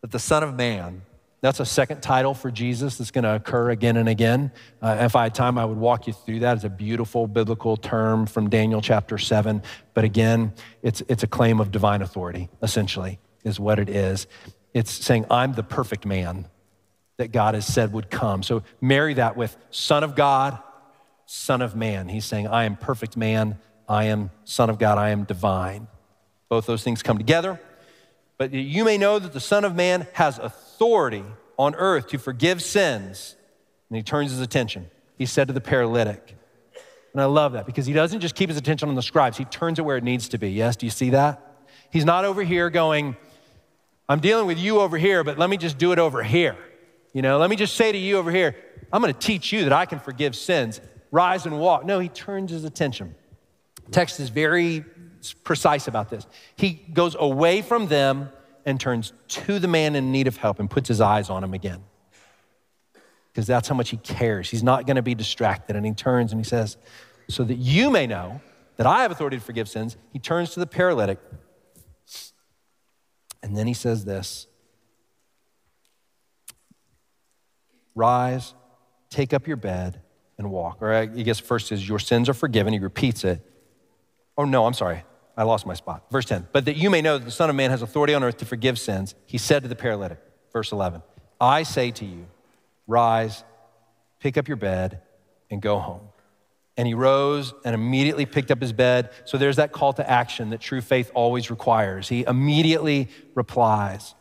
[SPEAKER 1] that the Son of Man, that's a second title for Jesus that's going to occur again and again. Uh, if I had time, I would walk you through that. It's a beautiful biblical term from Daniel chapter 7. But again, it's, it's a claim of divine authority, essentially, is what it is. It's saying, I'm the perfect man that God has said would come. So marry that with Son of God, Son of Man. He's saying, I am perfect man, I am Son of God, I am divine. Both those things come together. But you may know that the Son of Man has authority on earth to forgive sins. And he turns his attention. He said to the paralytic, and I love that because he doesn't just keep his attention on the scribes, he turns it where it needs to be. Yes, do you see that? He's not over here going, I'm dealing with you over here, but let me just do it over here. You know, let me just say to you over here, I'm going to teach you that I can forgive sins. Rise and walk. No, he turns his attention. Text is very precise about this. He goes away from them and turns to the man in need of help and puts his eyes on him again. Because that's how much he cares. He's not going to be distracted. And he turns and he says, So that you may know that I have authority to forgive sins, he turns to the paralytic. And then he says this Rise, take up your bed, and walk. Or I guess first is, Your sins are forgiven. He repeats it. Oh, no, I'm sorry. I lost my spot. Verse 10. But that you may know that the Son of Man has authority on earth to forgive sins, he said to the paralytic, verse 11, I say to you, rise, pick up your bed, and go home. And he rose and immediately picked up his bed. So there's that call to action that true faith always requires. He immediately replies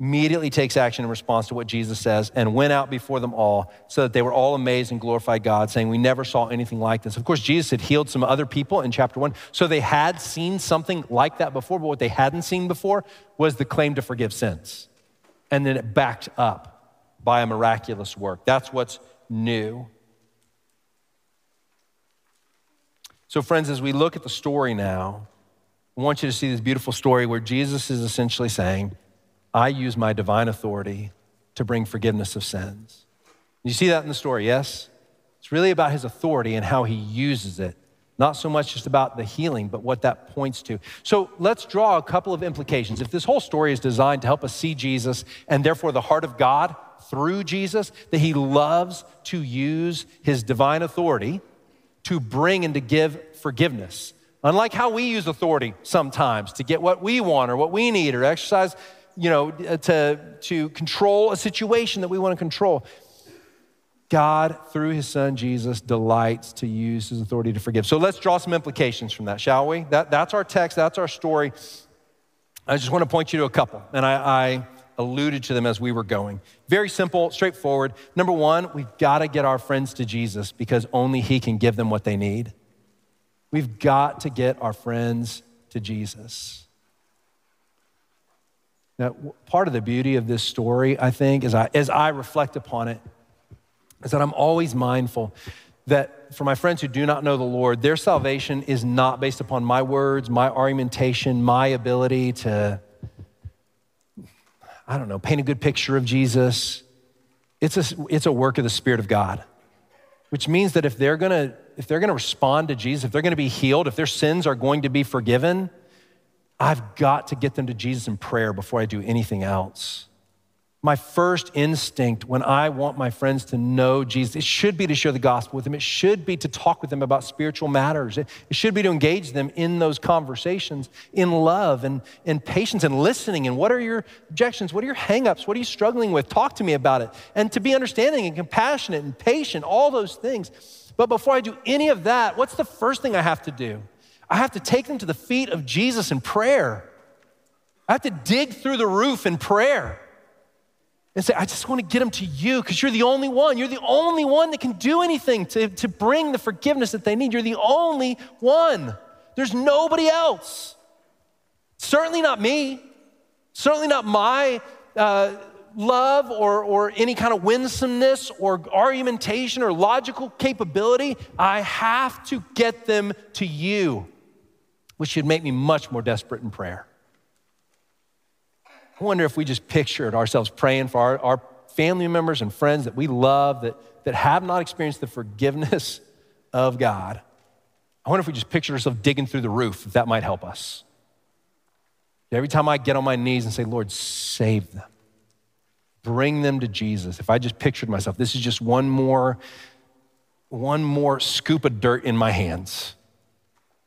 [SPEAKER 1] immediately takes action in response to what Jesus says and went out before them all so that they were all amazed and glorified God, saying, We never saw anything like this. Of course, Jesus had healed some other people in chapter one, so they had seen something like that before, but what they hadn't seen before was the claim to forgive sins. And then it backed up by a miraculous work. That's what's new. So, friends, as we look at the story now, I want you to see this beautiful story where Jesus is essentially saying, I use my divine authority to bring forgiveness of sins. You see that in the story, yes? It's really about his authority and how he uses it, not so much just about the healing, but what that points to. So let's draw a couple of implications. If this whole story is designed to help us see Jesus and therefore the heart of God through Jesus, that he loves to use his divine authority to bring and to give forgiveness. Unlike how we use authority sometimes to get what we want or what we need or exercise you know, uh, to, to control a situation that we want to control. God, through his son Jesus, delights to use his authority to forgive. So let's draw some implications from that, shall we? That, that's our text, that's our story. I just want to point you to a couple, and I, I alluded to them as we were going. Very simple, straightforward. Number one, we've got to get our friends to Jesus because only he can give them what they need. We've got to get our friends to Jesus. Now, part of the beauty of this story, I think, as I, as I reflect upon it, is that I'm always mindful that for my friends who do not know the Lord, their salvation is not based upon my words, my argumentation, my ability to, I don't know, paint a good picture of Jesus. It's a, it's a work of the Spirit of God, which means that if they're gonna, if they're gonna respond to Jesus, if they're gonna be healed, if their sins are going to be forgiven, I've got to get them to Jesus in prayer before I do anything else. My first instinct when I want my friends to know Jesus, it should be to share the gospel with them. It should be to talk with them about spiritual matters. It, should be to engage them in those conversations in love and in patience and listening. And what are your objections? What are your hangups? What are you struggling with? Talk to me about it. And to be understanding and compassionate and patient, all those things. But before I do any of that, what's the first thing I have to do? I have to take them to the feet of Jesus in prayer. I have to dig through the roof in prayer and say, I just want to get them to you because you're the only one. You're the only one that can do anything to, to bring the forgiveness that they need. You're the only one. There's nobody else. Certainly not me. Certainly not my uh, love or, or any kind of winsomeness or argumentation or logical capability. I have to get them to you which should make me much more desperate in prayer. I wonder if we just pictured ourselves praying for our, our family members and friends that we love that, that have not experienced the forgiveness of God. I wonder if we just pictured ourselves digging through the roof, if that might help us. Every time I get on my knees and say, Lord, save them, bring them to Jesus. If I just pictured myself, this is just one more, one more scoop of dirt in my hands.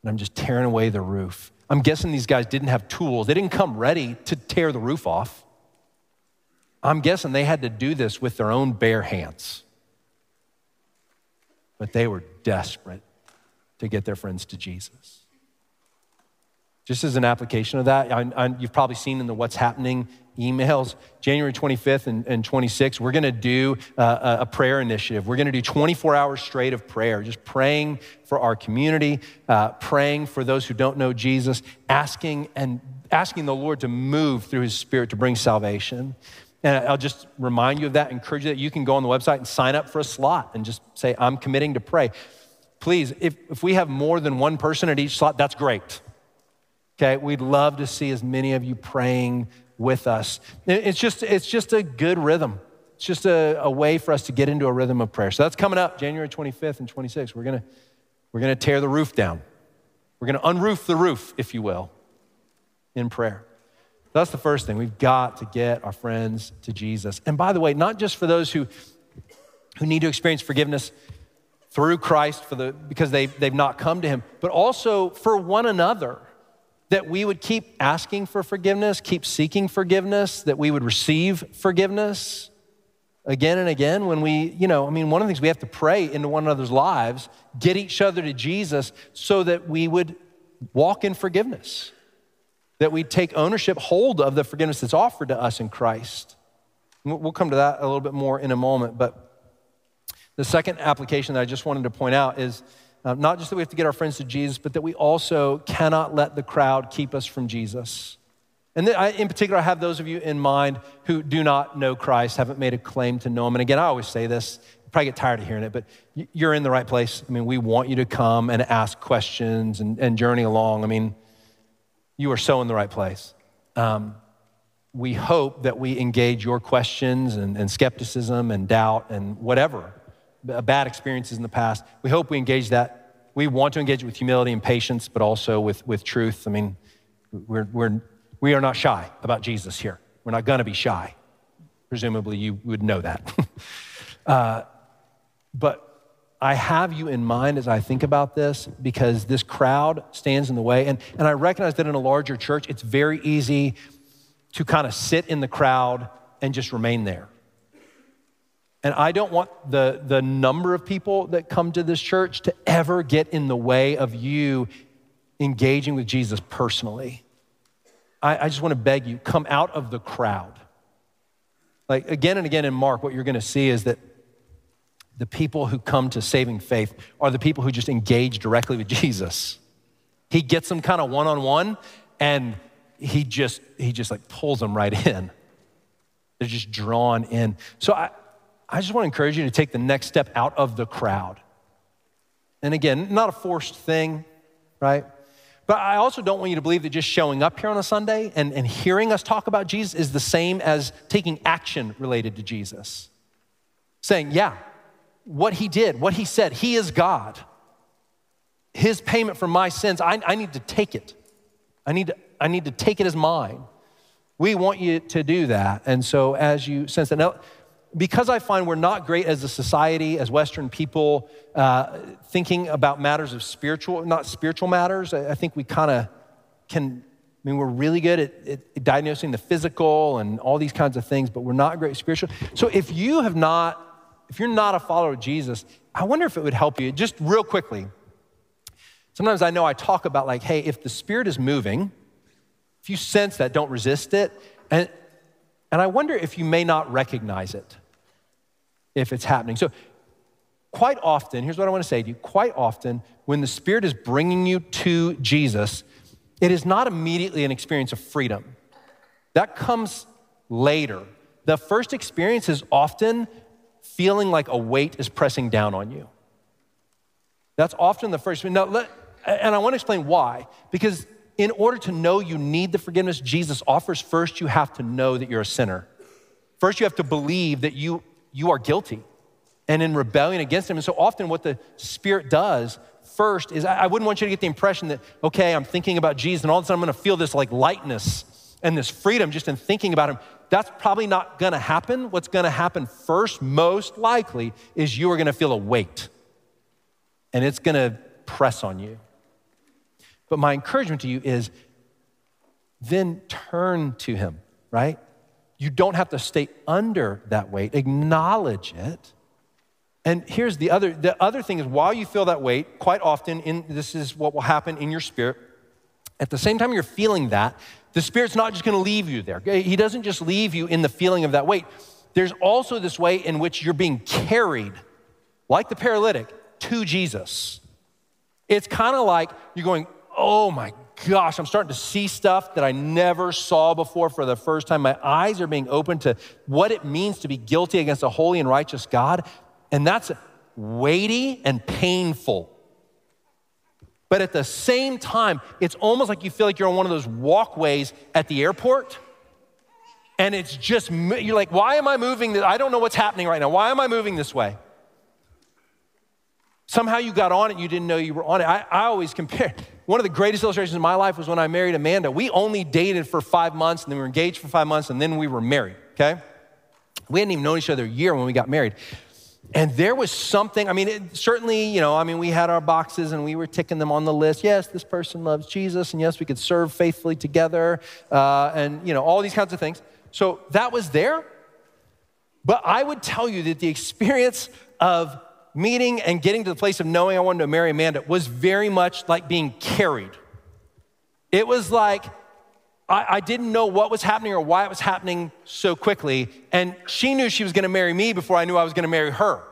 [SPEAKER 1] And I'm just tearing away the roof. I'm guessing these guys didn't have tools. They didn't come ready to tear the roof off. I'm guessing they had to do this with their own bare hands. But they were desperate to get their friends to Jesus. Just as an application of that, I, I, you've probably seen in the What's Happening emails, January 25th and, and 26th, we're gonna do uh, a prayer initiative. We're gonna do 24 hours straight of prayer, just praying for our community, uh, praying for those who don't know Jesus, asking and asking the Lord to move through his spirit to bring salvation. And I'll just remind you of that, encourage you that you can go on the website and sign up for a slot and just say, I'm committing to pray. Please, if, if we have more than one person at each slot, that's great. Okay, we'd love to see as many of you praying with us. It's just, it's just a good rhythm. It's just a, a way for us to get into a rhythm of prayer. So that's coming up January 25th and 26th. We're gonna, we're gonna tear the roof down. We're gonna unroof the roof, if you will, in prayer. That's the first thing. We've got to get our friends to Jesus. And by the way, not just for those who, who need to experience forgiveness through Christ for the, because they've, they've not come to Him, but also for one another that we would keep asking for forgiveness, keep seeking forgiveness, that we would receive forgiveness again and again when we, you know, I mean, one of the things we have to pray into one another's lives, get each other to Jesus so that we would walk in forgiveness, that we take ownership, hold of the forgiveness that's offered to us in Christ. We'll come to that a little bit more in a moment, but the second application that I just wanted to point out is uh, not just that we have to get our friends to Jesus, but that we also cannot let the crowd keep us from Jesus. And I, in particular, I have those of you in mind who do not know Christ, haven't made a claim to know Him. And again, I always say this, you probably get tired of hearing it, but you're in the right place. I mean, we want you to come and ask questions and, and journey along. I mean, you are so in the right place. Um, we hope that we engage your questions and, and skepticism and doubt and whatever bad experiences in the past. We hope we engage that. We want to engage it with humility and patience, but also with, with truth. I mean, we're, we're, we are not shy about Jesus here. We're not going to be shy. Presumably, you would know that. uh, but I have you in mind as I think about this because this crowd stands in the way. And, and I recognize that in a larger church, it's very easy to kind of sit in the crowd and just remain there. And I don't want the, the number of people that come to this church to ever get in the way of you engaging with Jesus personally. I, I just want to beg you come out of the crowd. Like again and again in Mark, what you're going to see is that the people who come to saving faith are the people who just engage directly with Jesus. He gets them kind of one on one and he just he just like pulls them right in. They're just drawn in. So I, I just want to encourage you to take the next step out of the crowd. And again, not a forced thing, right? But I also don't want you to believe that just showing up here on a Sunday and, and hearing us talk about Jesus is the same as taking action related to Jesus. Saying, yeah, what he did, what he said, he is God. His payment for my sins, I, I need to take it. I need to, I need to take it as mine. We want you to do that. And so as you sense that, now, because I find we're not great as a society, as Western people, uh, thinking about matters of spiritual, not spiritual matters, I, I think we kind of can. I mean, we're really good at, at, diagnosing the physical and all these kinds of things, but we're not great spiritual. So if you have not, if you're not a follower of Jesus, I wonder if it would help you just real quickly. Sometimes I know I talk about like, hey, if the Spirit is moving, if you sense that, don't resist it. And, and I wonder if you may not recognize it if it's happening. So, quite often, here's what I want to say to you quite often, when the Spirit is bringing you to Jesus, it is not immediately an experience of freedom. That comes later. The first experience is often feeling like a weight is pressing down on you. That's often the first. Now, let, and I want to explain why. Because in order to know you need the forgiveness Jesus offers, first you have to know that you're a sinner. First, you have to believe that you you are guilty and in rebellion against him. And so often, what the Spirit does first is I wouldn't want you to get the impression that, okay, I'm thinking about Jesus and all of a sudden I'm gonna feel this like lightness and this freedom just in thinking about him. That's probably not gonna happen. What's gonna happen first, most likely, is you are gonna feel a weight and it's gonna press on you. But my encouragement to you is then turn to him, right? You don't have to stay under that weight, acknowledge it. And here's the other the other thing is while you feel that weight, quite often in this is what will happen in your spirit. At the same time you're feeling that, the spirit's not just going to leave you there. He doesn't just leave you in the feeling of that weight. There's also this way in which you're being carried like the paralytic to Jesus. It's kind of like you're going, "Oh my gosh, I'm starting to see stuff that I never saw before for the first time. My eyes are being opened to what it means to be guilty against a holy and righteous God. And that's weighty and painful. But at the same time, it's almost like you feel like you're on one of those walkways at the airport. And it's just, you're like, why am I moving? This? I don't know what's happening right now. Why am I moving this way? Somehow you got on it, you didn't know you were on it. I, I always compare. One of the greatest illustrations in my life was when I married Amanda. We only dated for five months, and then we were engaged for five months, and then we were married, okay? We hadn't even known each other a year when we got married. And there was something, I mean, it, certainly, you know, I mean, we had our boxes and we were ticking them on the list. Yes, this person loves Jesus, and yes, we could serve faithfully together, uh, and, you know, all these kinds of things. So that was there. But I would tell you that the experience of meeting and getting to the place of knowing I wanted to marry Amanda was very much like being carried. It was like I, I didn't know what was happening or why it was happening so quickly. And she knew she was going to marry me before I knew I was going to marry her.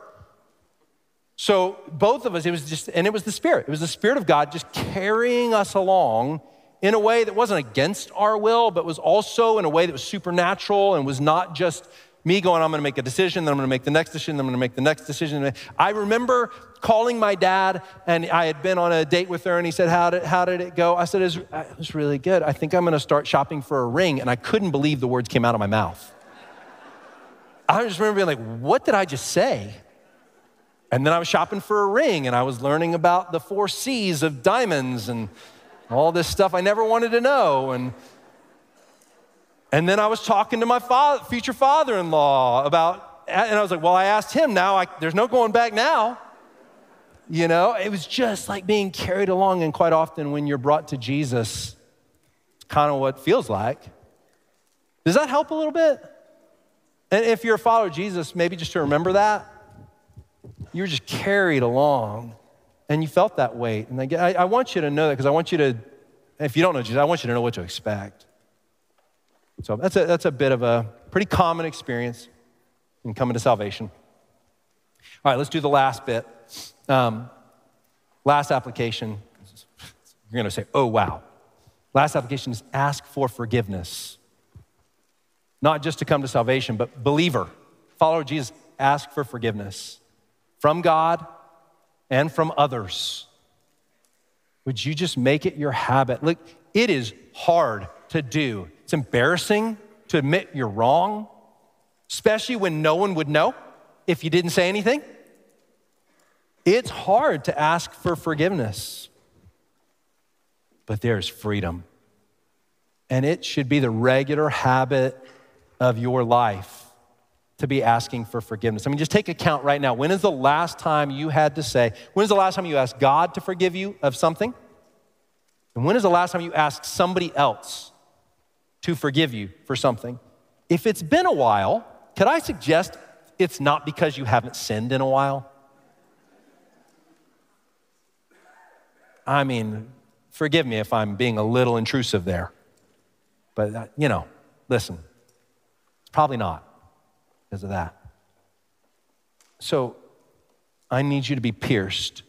[SPEAKER 1] So both of us, it was just, and it was the Spirit. It was the Spirit of God just carrying us along in a way that wasn't against our will, but was also in a way that was supernatural and was not just me going, I'm gonna make a decision, then I'm gonna make the next decision, then I'm gonna make the next decision. I remember calling my dad, and I had been on a date with her, and he said, How did, how did it go? I said, it was, was uh, really good. I think I'm gonna start shopping for a ring. And I couldn't believe the words came out of my mouth. I just remember being like, What did I just say? And then I was shopping for a ring, and I was learning about the four C's of diamonds and all this stuff I never wanted to know. And and then I was talking to my father, future father in law about, and I was like, well, I asked him now, I, there's no going back now. You know, it was just like being carried along. And quite often, when you're brought to Jesus, it's kind of what feels like. Does that help a little bit? And if you're a follower of Jesus, maybe just to remember that, you were just carried along and you felt that weight. And I, I want you to know that because I want you to, if you don't know Jesus, I want you to know what to expect. So that's a, that's a bit of a pretty common experience in coming to salvation. All right, let's do the last bit. Um, last application. You're going to say, oh, wow. Last application is ask for forgiveness. Not just to come to salvation, but believer, follower Jesus, ask for forgiveness from God and from others. Would you just make it your habit? Look, it is hard to do. It's embarrassing to admit you're wrong, especially when no one would know if you didn't say anything. It's hard to ask for forgiveness, but there's freedom. And it should be the regular habit of your life to be asking for forgiveness. I mean, just take account right now. When is the last time you had to say, when is the last time you asked God to forgive you of something? And when is the last time you asked somebody else to forgive you for something. If it's been a while, could I suggest it's not because you haven't sinned in a while? I mean, forgive me if I'm being a little intrusive there. But, uh, you know, listen, it's probably not because of that. So I need you to be pierced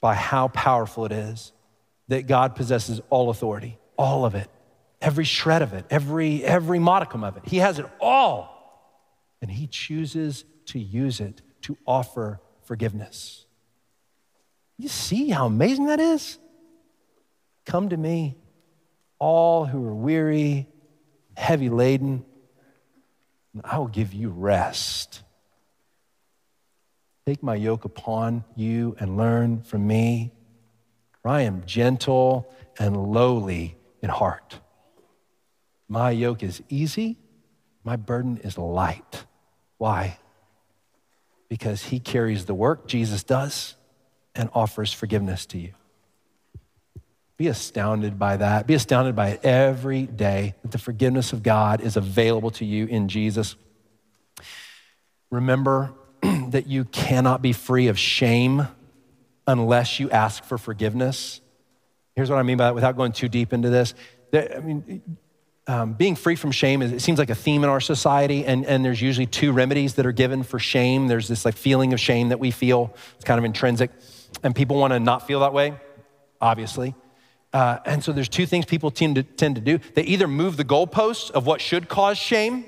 [SPEAKER 1] by how powerful it is that God possesses all authority all of it, every shred of it, every, every modicum of it. He has it all. And He chooses to use it to offer forgiveness. You see how amazing that is? Come to me, all who are weary, heavy laden, and I will give you rest. Take my yoke upon you and learn from me, for I am gentle and lowly in heart. My yoke is easy, my burden is light. Why? Because he carries the work, Jesus does, and offers forgiveness to you. Be astounded by that. Be astounded by it every day that the forgiveness of God is available to you in Jesus. Remember that you cannot be free of shame unless you ask for forgiveness. Here's what I mean by that without going too deep into this. I mean, um, being free from shame is, it seems like a theme in our society, and, and there's usually two remedies that are given for shame. There's this like feeling of shame that we feel, it's kind of intrinsic, and people want to not feel that way, obviously. Uh, and so there's two things people tend to, tend to do. They either move the goalposts of what should cause shame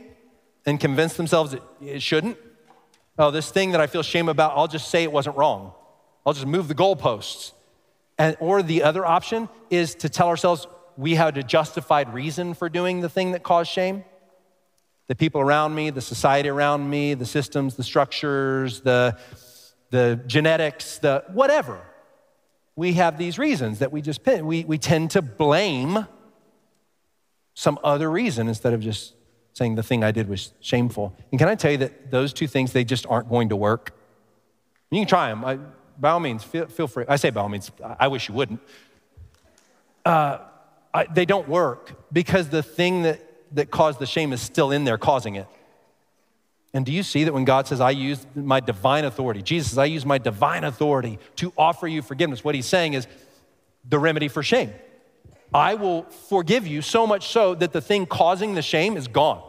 [SPEAKER 1] and convince themselves that it shouldn't. Oh, this thing that I feel shame about, I'll just say it wasn't wrong. I'll just move the goalposts. And, or the other option is to tell ourselves we had a justified reason for doing the thing that caused shame. The people around me, the society around me, the systems, the structures, the, the genetics, the whatever we have these reasons that we just pin. We, we tend to blame some other reason instead of just saying the thing I did was shameful. And can I tell you that those two things, they just aren't going to work? You can try them. I, by all means, feel, feel, free. I say by all means, I wish you wouldn't. Uh, I, they don't work because the thing that, that caused the shame is still in there causing it. And do you see that when God says, I use my divine authority, Jesus says, I use my divine authority to offer you forgiveness, what he's saying is the remedy for shame. I will forgive you so much so that the thing causing the shame is gone.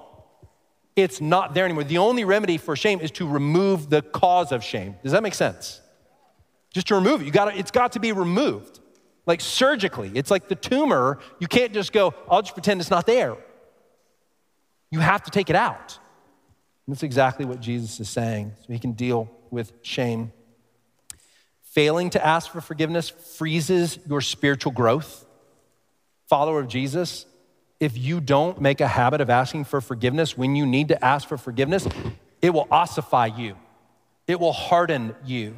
[SPEAKER 1] It's not there anymore. The only remedy for shame is to remove the cause of shame. Does that make sense? Just to remove it. You got it's got to be removed. Like surgically. It's like the tumor. You can't just go, I'll just pretend it's not there. You have to take it out. And that's exactly what Jesus is saying, so he can deal with shame. Failing to ask for forgiveness freezes your spiritual growth. Follower of Jesus, if you don't make a habit of asking for forgiveness when you need to ask for forgiveness, it will ossify you, it will harden you.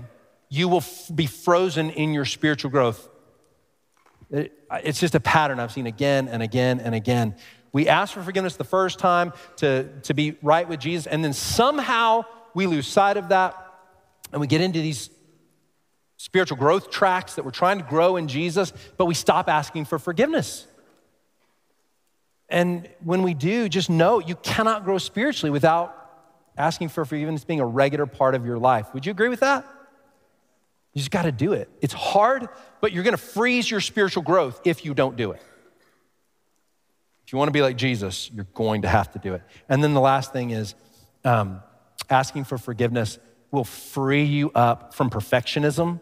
[SPEAKER 1] You will f- be frozen in your spiritual growth. It, it's just a pattern I've seen again and again and again. We ask for forgiveness the first time to, to be right with Jesus, and then somehow we lose sight of that and we get into these spiritual growth tracks that we're trying to grow in Jesus, but we stop asking for forgiveness. And when we do, just know you cannot grow spiritually without asking for forgiveness being a regular part of your life. Would you agree with that? You just got to do it. It's hard, but you're going to freeze your spiritual growth if you don't do it. If you want to be like Jesus, you're going to have to do it. And then the last thing is um, asking for forgiveness will free you up from perfectionism,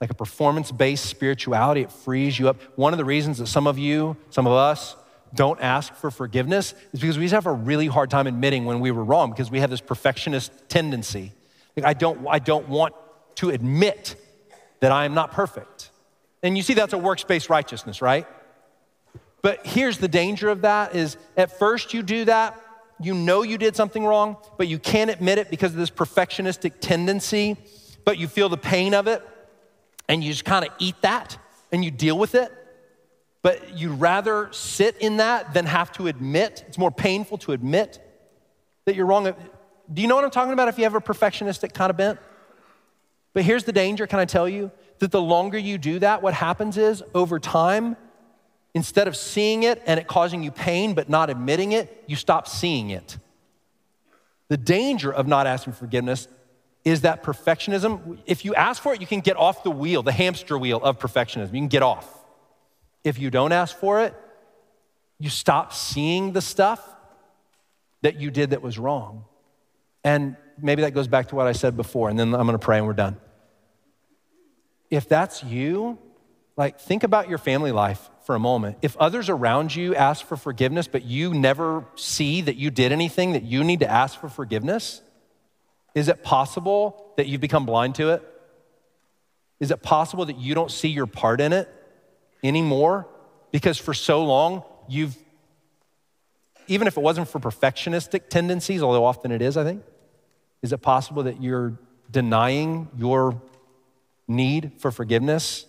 [SPEAKER 1] like a performance based spirituality. It frees you up. One of the reasons that some of you, some of us, don't ask for forgiveness is because we just have a really hard time admitting when we were wrong because we have this perfectionist tendency. Like, I don't, I don't want to admit that I am not perfect. And you see, that's a works based righteousness, right? But here's the danger of that is at first you do that, you know you did something wrong, but you can't admit it because of this perfectionistic tendency, but you feel the pain of it and you just kind of eat that and you deal with it. But you'd rather sit in that than have to admit. It's more painful to admit that you're wrong. Do you know what I'm talking about if you have a perfectionistic kind of bent? But here's the danger, can I tell you? That the longer you do that, what happens is over time, Instead of seeing it and it causing you pain but not admitting it, you stop seeing it. The danger of not asking forgiveness is that perfectionism, if you ask for it, you can get off the wheel, the hamster wheel of perfectionism. You can get off. If you don't ask for it, you stop seeing the stuff that you did that was wrong. And maybe that goes back to what I said before, and then I'm gonna pray and we're done. If that's you, like think about your family life for a moment. If others around you ask for forgiveness, but you never see that you did anything that you need to ask for forgiveness, is it possible that you've become blind to it? Is it possible that you don't see your part in it anymore? Because for so long, you've, even if it wasn't for perfectionistic tendencies, although often it is, I think, is it possible that you're denying your need for forgiveness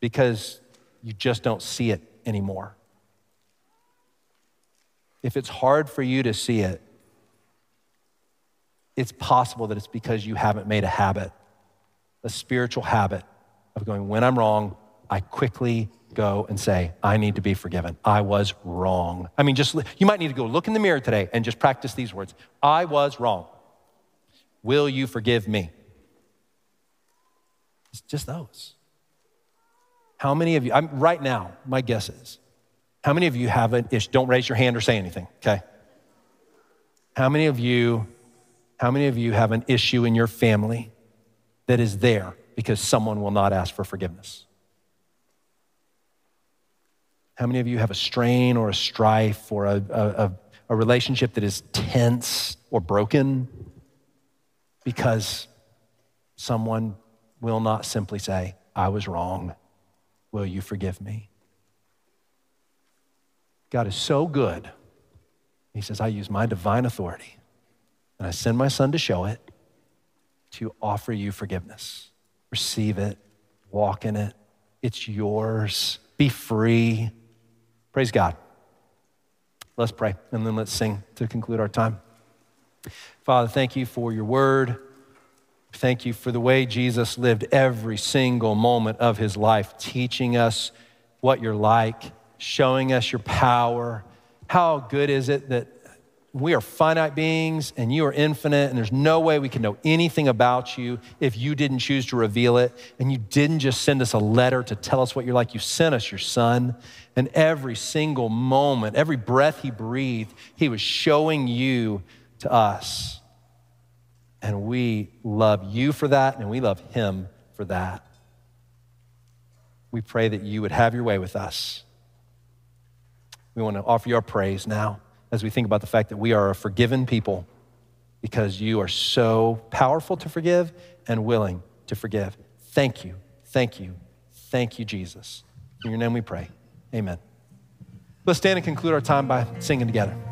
[SPEAKER 1] because you just don't see it anymore. If it's hard for you to see it, it's possible that it's because you haven't made a habit, a spiritual habit of going, when I'm wrong, I quickly go and say, I need to be forgiven. I was wrong. I mean, just you might need to go look in the mirror today and just practice these words I was wrong. Will you forgive me? It's just those. How many of you, I'm, right now, my guess is, how many of you have an issue? Don't raise your hand or say anything, okay? How many of you, how many of you have an issue in your family that is there because someone will not ask for forgiveness? How many of you have a strain or a strife or a, a, a relationship that is tense or broken because someone will not simply say, I was wrong. Will you forgive me? God is so good. He says, I use my divine authority and I send my son to show it to offer you forgiveness. Receive it, walk in it. It's yours. Be free. Praise God. Let's pray and then let's sing to conclude our time. Father, thank you for your word. Thank you for the way Jesus lived every single moment of his life, teaching us what you're like, showing us your power. How good is it that we are finite beings and you are infinite, and there's no way we can know anything about you if you didn't choose to reveal it. And you didn't just send us a letter to tell us what you're like, you sent us your son. And every single moment, every breath he breathed, he was showing you to us. And we love you for that, and we love him for that. We pray that you would have your way with us. We want to offer you our praise now as we think about the fact that we are a forgiven people because you are so powerful to forgive and willing to forgive. Thank you, thank you, thank you, Jesus. In your name we pray. Amen. Let's stand and conclude our time by singing together.